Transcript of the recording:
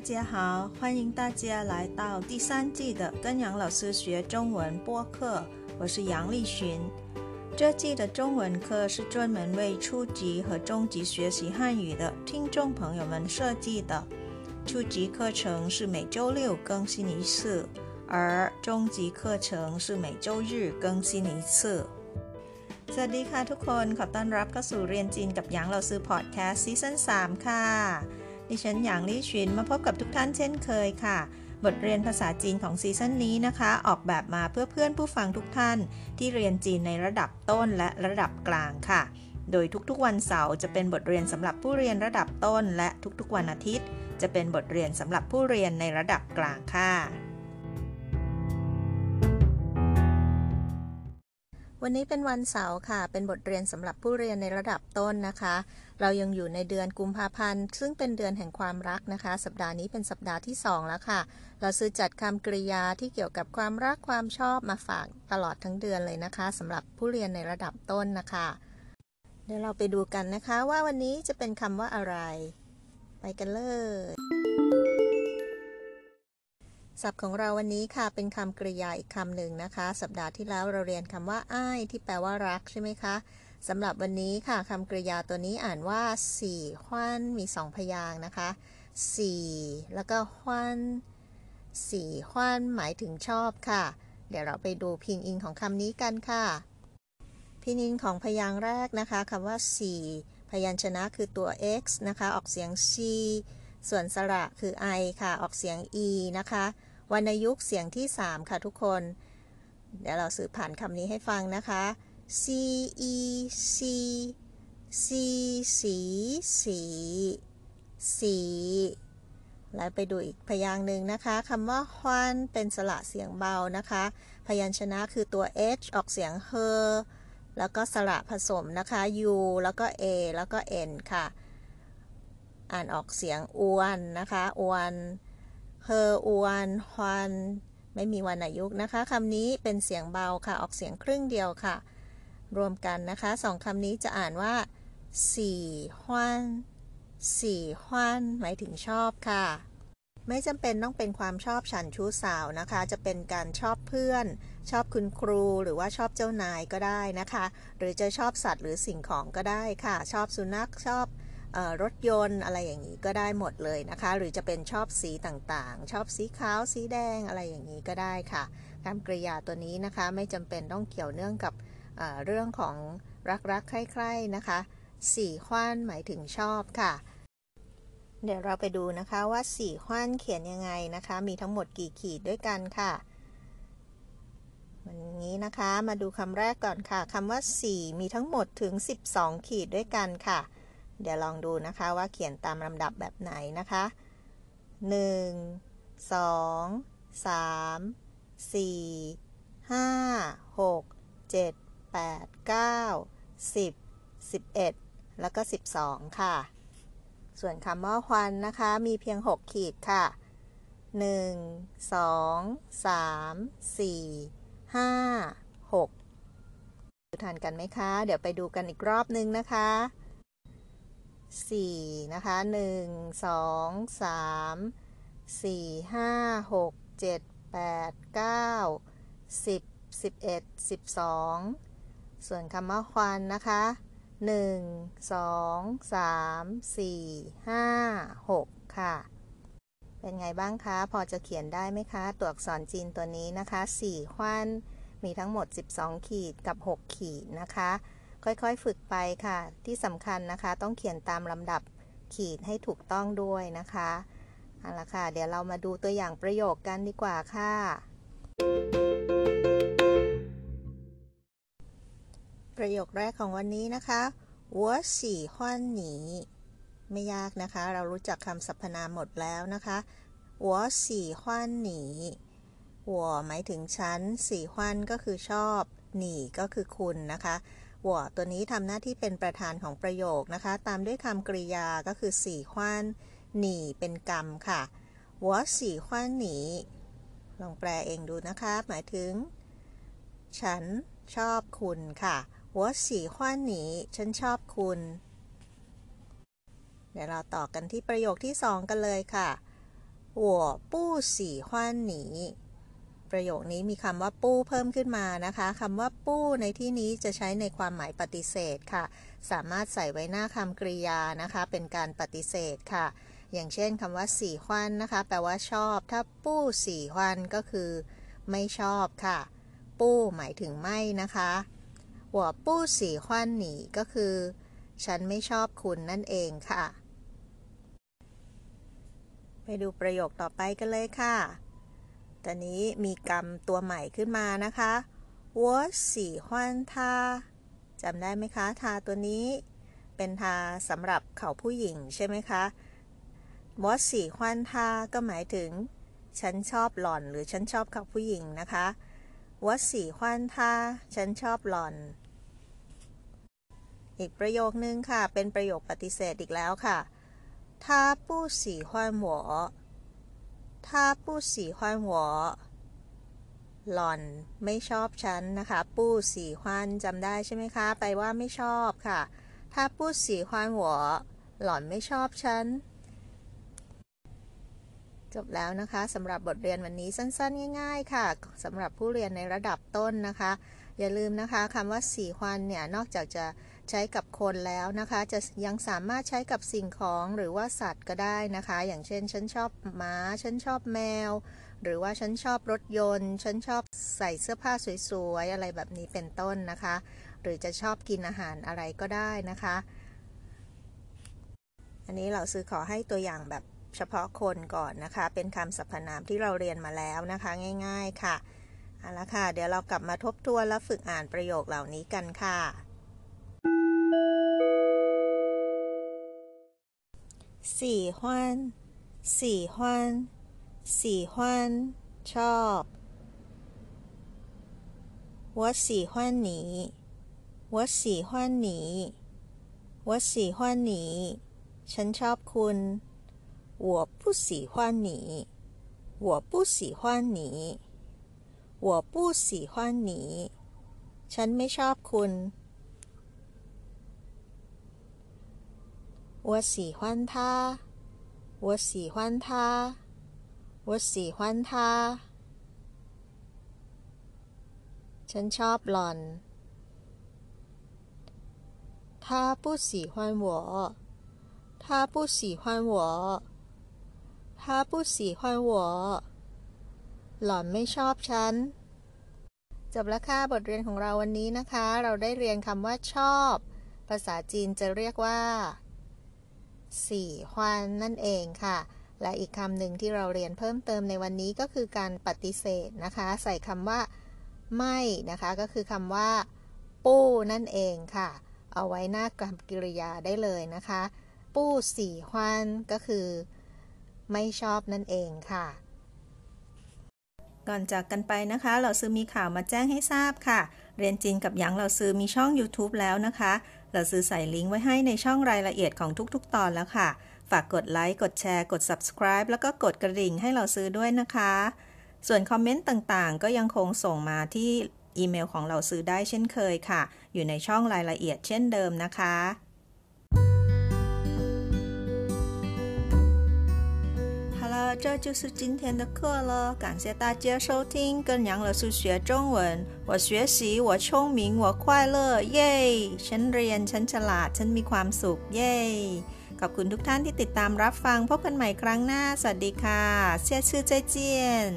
家好，欢迎大家来到第三季的跟杨老师学中文播客，我是杨丽群。这季的中文课是专门为初级和中级学习汉语的听众朋友们设计的。初级课程是每周六更新一次，而中级课程是每周日更新一次。สวัสดีค่ะทุกคนขอต้อนรับเข้าสู่เรียนจีนกับหยางเราซื้อพอดแคสต์ซีซั่น3ค่ะ ดิฉันหยางลี่ชินมาพบกับทุกท่านเช่นเคยค่ะ บทเรียนภาษาจีนของซีซั่นนี้นะคะ ออกแบบมาเพื่อเพื่อนผู้ฟังทุกท่าน ที่เรียนจีนในระดับต้นและระดับกลางค่ะ โดยทุกๆวันเสาร์จะเป็นบทเรียนสำหรับผู้เรียนระดับต้น และทุกๆวันอาทิตย์ จะเป็นบทเรียนสำหรับผู้เรียนในระดับกลางค่ะ วันนี้เป็นวันเสาร์ค่ะ เป็นบทเรียนสำหรับผู้เรียนในระดับต้นนะคะ เรายังอยู่ในเดือนกุมภาพันธ์ ซึ่งเป็นเดือนแห่งความรักนะคะ สัปดาห์นี้เป็นสัปดาห์ที่ 2 แล้วค่ะ เราซื้อจัดคำกริยาที่เกี่ยวกับความรักความชอบมาฝากตลอดทั้งเดือนเลยนะคะสำหรับผู้เรียนในระดับต้นนะคะ เดี๋ยวเราไปดูกันนะคะว่าวันนี้จะเป็นคำว่าอะไร ไปกันเลย ศัพท์ของเราวันนี้ค่ะเป็นคำกริยาอีกคำหนึ่งนะคะ สัปดาห์ที่แล้วเราเรียนคำว่าอ้ายที่แปลว่ารักใช่ไหมคะสำหรับวันนี้ค่ะคำกริยาตัวนี้อ่านว่าสี่ขวัญมีสองพยางนะคะสี่แล้วก็ขวัญสี่ขวัญหมายถึงชอบค่ะ เดี๋ยวเราไปดูพินอินของคำนี้กันค่ะ พินอินของพยางแรกนะคะคำว่าสี่พยัญชนะคือตัว x นะคะ ออกเสียง c ส่วนสระคือ i ค่ะ ออกเสียง e นะคะ วรรณยุกต์เสียงที่ 3 ค่ะทุกคน เดี๋ยวเราสืบผ่านคำนี้ให้ฟังนะคะ c e c c สีสีสีแล้วไปดูอีกพยางหนึ่งนะคะคำว่าควันเป็นสระเสียงเบานะคะ พยัญชนะคือตัว h ออกเสียง h แล้วก็สระผสมนะคะ u แล้วก็ a แล้วก็ n ค่ะ อ่านออกเสียงอวนนะคะอวน ออวนฮวนไม่มีวรรณยุกนะคะคำนี้เป็นเสียงเบาค่ะ ออกเสียงครึ่งเดียวค่ะ รวมกันนะคะสองคำนี้จะอ่านว่าสี่ฮวนสี่ฮวนหมายถึงชอบค่ะ ไม่จำเป็นต้องเป็นความชอบฉันชู้สาวนะคะ จะเป็นการชอบเพื่อน ชอบคุณครูหรือว่าชอบเจ้านายก็ได้นะคะ หรือจะชอบสัตว์หรือสิ่งของก็ได้ค่ะ ชอบสุนัขชอบ รถยนต์อะไรอย่างนี้ก็ได้หมดเลยนะคะ หรือจะเป็นชอบสีต่างๆ ชอบสีขาวสีแดงอะไรอย่างนี้ก็ได้ค่ะคำกริยาตัวนี้นะคะไม่จำเป็นต้องเกี่ยวเนื่องกับเรื่องของรักๆใคร่ๆนะคะสี่ขว้านหมายถึงชอบค่ะ เดี๋ยวเราไปดูนะคะว่าสี่ขว้านเขียนยังไงนะคะ มีทั้งหมดกี่ขีดด้วยกันค่ะมันนี้นะคะมาดูคำแรกก่อนค่ะคำว่า4มีทั้งหมดถึง 12 ขีดด้วยกันค่ะ เดี๋ยวลองดูนะคะว่าเขียนตามลำดับแบบไหนนะคะ 1 2 3 4 5 6 7 8 9 10 11 แล้วก็ 12 ค่ะ ส่วนคำว่าควันนะคะมีเพียง 6 ขีดค่ะ 1 2 3 4 5 6ดูทันกันไหมคะ เดี๋ยวไปดูกันอีกรอบนึงนะคะ 4นะคะ 1 2 3 4 5 6 7 8 9 10 11 12 ส่วนคำว่าควันนะคะ 1 2 3 4 5 6 ค่ะ เป็นไงบ้างคะ พอจะเขียนได้ไหมคะ ตัวอักษรจีนตัวนี้นะคะ 4 ควัน มีทั้งหมด 12 ขีดกับ 6 ขีดนะคะ ค่อยๆ ฝึกไปค่ะ ที่สำคัญนะคะ ต้องเขียนตามลำดับขีดให้ถูกต้องด้วยนะคะเอาละค่ะ เดี๋ยวเรามาดูตัวอย่างประโยคกันดีกว่าค่ะ ประโยคแรกของวันนี้นะคะวัวสี่ห้อนหนีไม่ยากนะคะ เรารู้จักคำสรรพนามหมดแล้วนะคะวัวสี่ห้อนหนีหัวหมายถึงชั้นสี่ห้อนก็คือชอบ หนีก็คือคุณนะคะ หวตัวนี้ทำหน้าที่เป็นประธานของประโยคนะคะ ตามด้วยคำกริยาก็คือสี่ขว้านหนีเป็นกรรมค่ะหัวสี่ขว้านหนีลองแปลเองดูนะคะ หมายถึง ฉันชอบคุณค่ะหัวสี่ขว้านหนีฉันชอบคุณ เดี๋ยวเราต่อกันที่ประโยคที่สองกันเลยค่ะหัวปู้สี่ขว้าหนี ประโยคนี้มีคำว่าปู้เพิ่มขึ้นมานะคะคำว่าปู้ในที่นี้จะใช้ในความหมายปฏิเสธค่ะ สามารถใส่ไว้หน้าคำกริยานะคะ เป็นการปฏิเสธค่ะ อย่างเช่นคำว่าสี่ควันนะคะ แปลว่าชอบ ถ้าปู้สี่ควันก็คือ ไม่ชอบค่ะ ปู้หมายถึงไม่นะคะหัวปู้สี่ควันหนีก็คือ ฉันไม่ชอบคุณนั่นเองค่ะ ไปดูประโยคต่อไปกันเลยค่ะ ตอนนี้มีกรรมตัวใหม่ขึ้นมานะคะวัวสีฮวนทาจำได้ไหมคะ ทาตัวนี้เป็นทาสำหรับเขาผู้หญิงใช่ไหมคะวอสีฮวนทาก็หมายถึง ฉันชอบหล่อนหรือฉันชอบเขาผู้หญิงนะคะวอสีฮวนทาฉันชอบหล่อน อีกประโยคนึงค่ะ เป็นประโยคปฏิเสธอีกแล้วค่ะทาปู้สีฮวนหว ถ้าปู้สีควานหัวหล่อนไม่ชอบฉันนะคะ ปู้สีควันจำได้ใช่ไหมคะ ไปว่าไม่ชอบค่ะ ถ้าปู้สีควันหัวหล่อนไม่ชอบฉัน จบแล้วนะคะสำหรับบทเรียนวันนี้สั้นๆ ง่าย ๆ ค่ะสำหรับผู้เรียนในระดับต้นนะคะ อย่าลืมนะคะคำว่าสีควันเนี่ยนอกจากจะ ใช้กับคนแล้วนะคะ จะยังสามารถใช้กับสิ่งของหรือว่าสัตว์ก็ได้นะคะ อย่างเช่น ฉันชอบหมา ฉันชอบแมว หรือว่าฉันชอบรถยนต์ ฉันชอบใส่เสื้อผ้าสวยๆ อะไรแบบนี้เป็นต้นนะคะ หรือจะชอบกินอาหารอะไรก็ได้นะคะ อันนี้เราซื้อขอให้ตัวอย่างแบบเฉพาะคนก่อนนะคะ เป็นคำสรรพนามที่เราเรียนมาแล้วนะคะ ง่าย ๆค่ะเอาละค่ะ เดี๋ยวเรากลับมาทบทวนและฝึกอ่านประโยคเหล่านี้กันค่ะ 喜欢喜欢喜欢ชอบ我喜欢你我喜欢你我喜欢你ฉันชอบคุณ我不喜欢你我不喜欢你我不喜欢你ฉันไม่ชอบคุณ 我喜欢他，我喜欢他，我喜欢他。ฉันชอบหล่อน他不喜欢我，他不喜欢我，他不喜欢我。หล่อนไม่ชอบฉัน จบแล้วค่ะบทเรียนของเราวันนี้นะคะ เราได้เรียนคำว่าชอบ ภาษาจีนจะเรียกว่า สี่ฮวานนั่นเองค่ะ และอีกคำหนึ่งที่เราเรียนเพิ่มเติมในวันนี้ก็คือการปฏิเสธนะคะ ใส่คำว่าไม่นะคะ ก็คือคำว่า ปู้นั่นเองค่ะ เอาไว้หน้ากรรมกิริยาได้เลยนะคะ ปู้สี่ฮวานก็คือ ไม่ชอบนั่นเองค่ะ ก่อนจากกันไปนะคะเราซื้อมีข่าวมาแจ้งให้ทราบค่ะ เรียนจีนกับหยางเราซื้อมีช่อง YouTube แล้วนะคะ เราซื้อใส่ลิงก์ไว้ให้ในช่องรายละเอียดของทุกๆ ตอนแล้วค่ะ ฝากกดไลค์ กดแชร์ กด subscribe แล้วก็กดกระดิ่งให้เราซื้อด้วยนะคะ ส่วนคอมเมนต์ต่างๆ ก็ยังคงส่งมาที่อีเมลของเราซื้อได้เช่นเคยค่ะ อยู่ในช่องรายละเอียดเช่นเดิมนะคะ 这就是今天的课了，感谢大家收听，跟杨老师学中文。我学习，我聪明，我快乐，耶！ฉันเรียนฉันฉลาดฉันมีความสุข เย้ขอบคุณทุกท่านที่ติดตามรับฟัง พบกันใหม่ครั้งหน้า สวัสดีค่ะเชื่อชื่อใจเจียน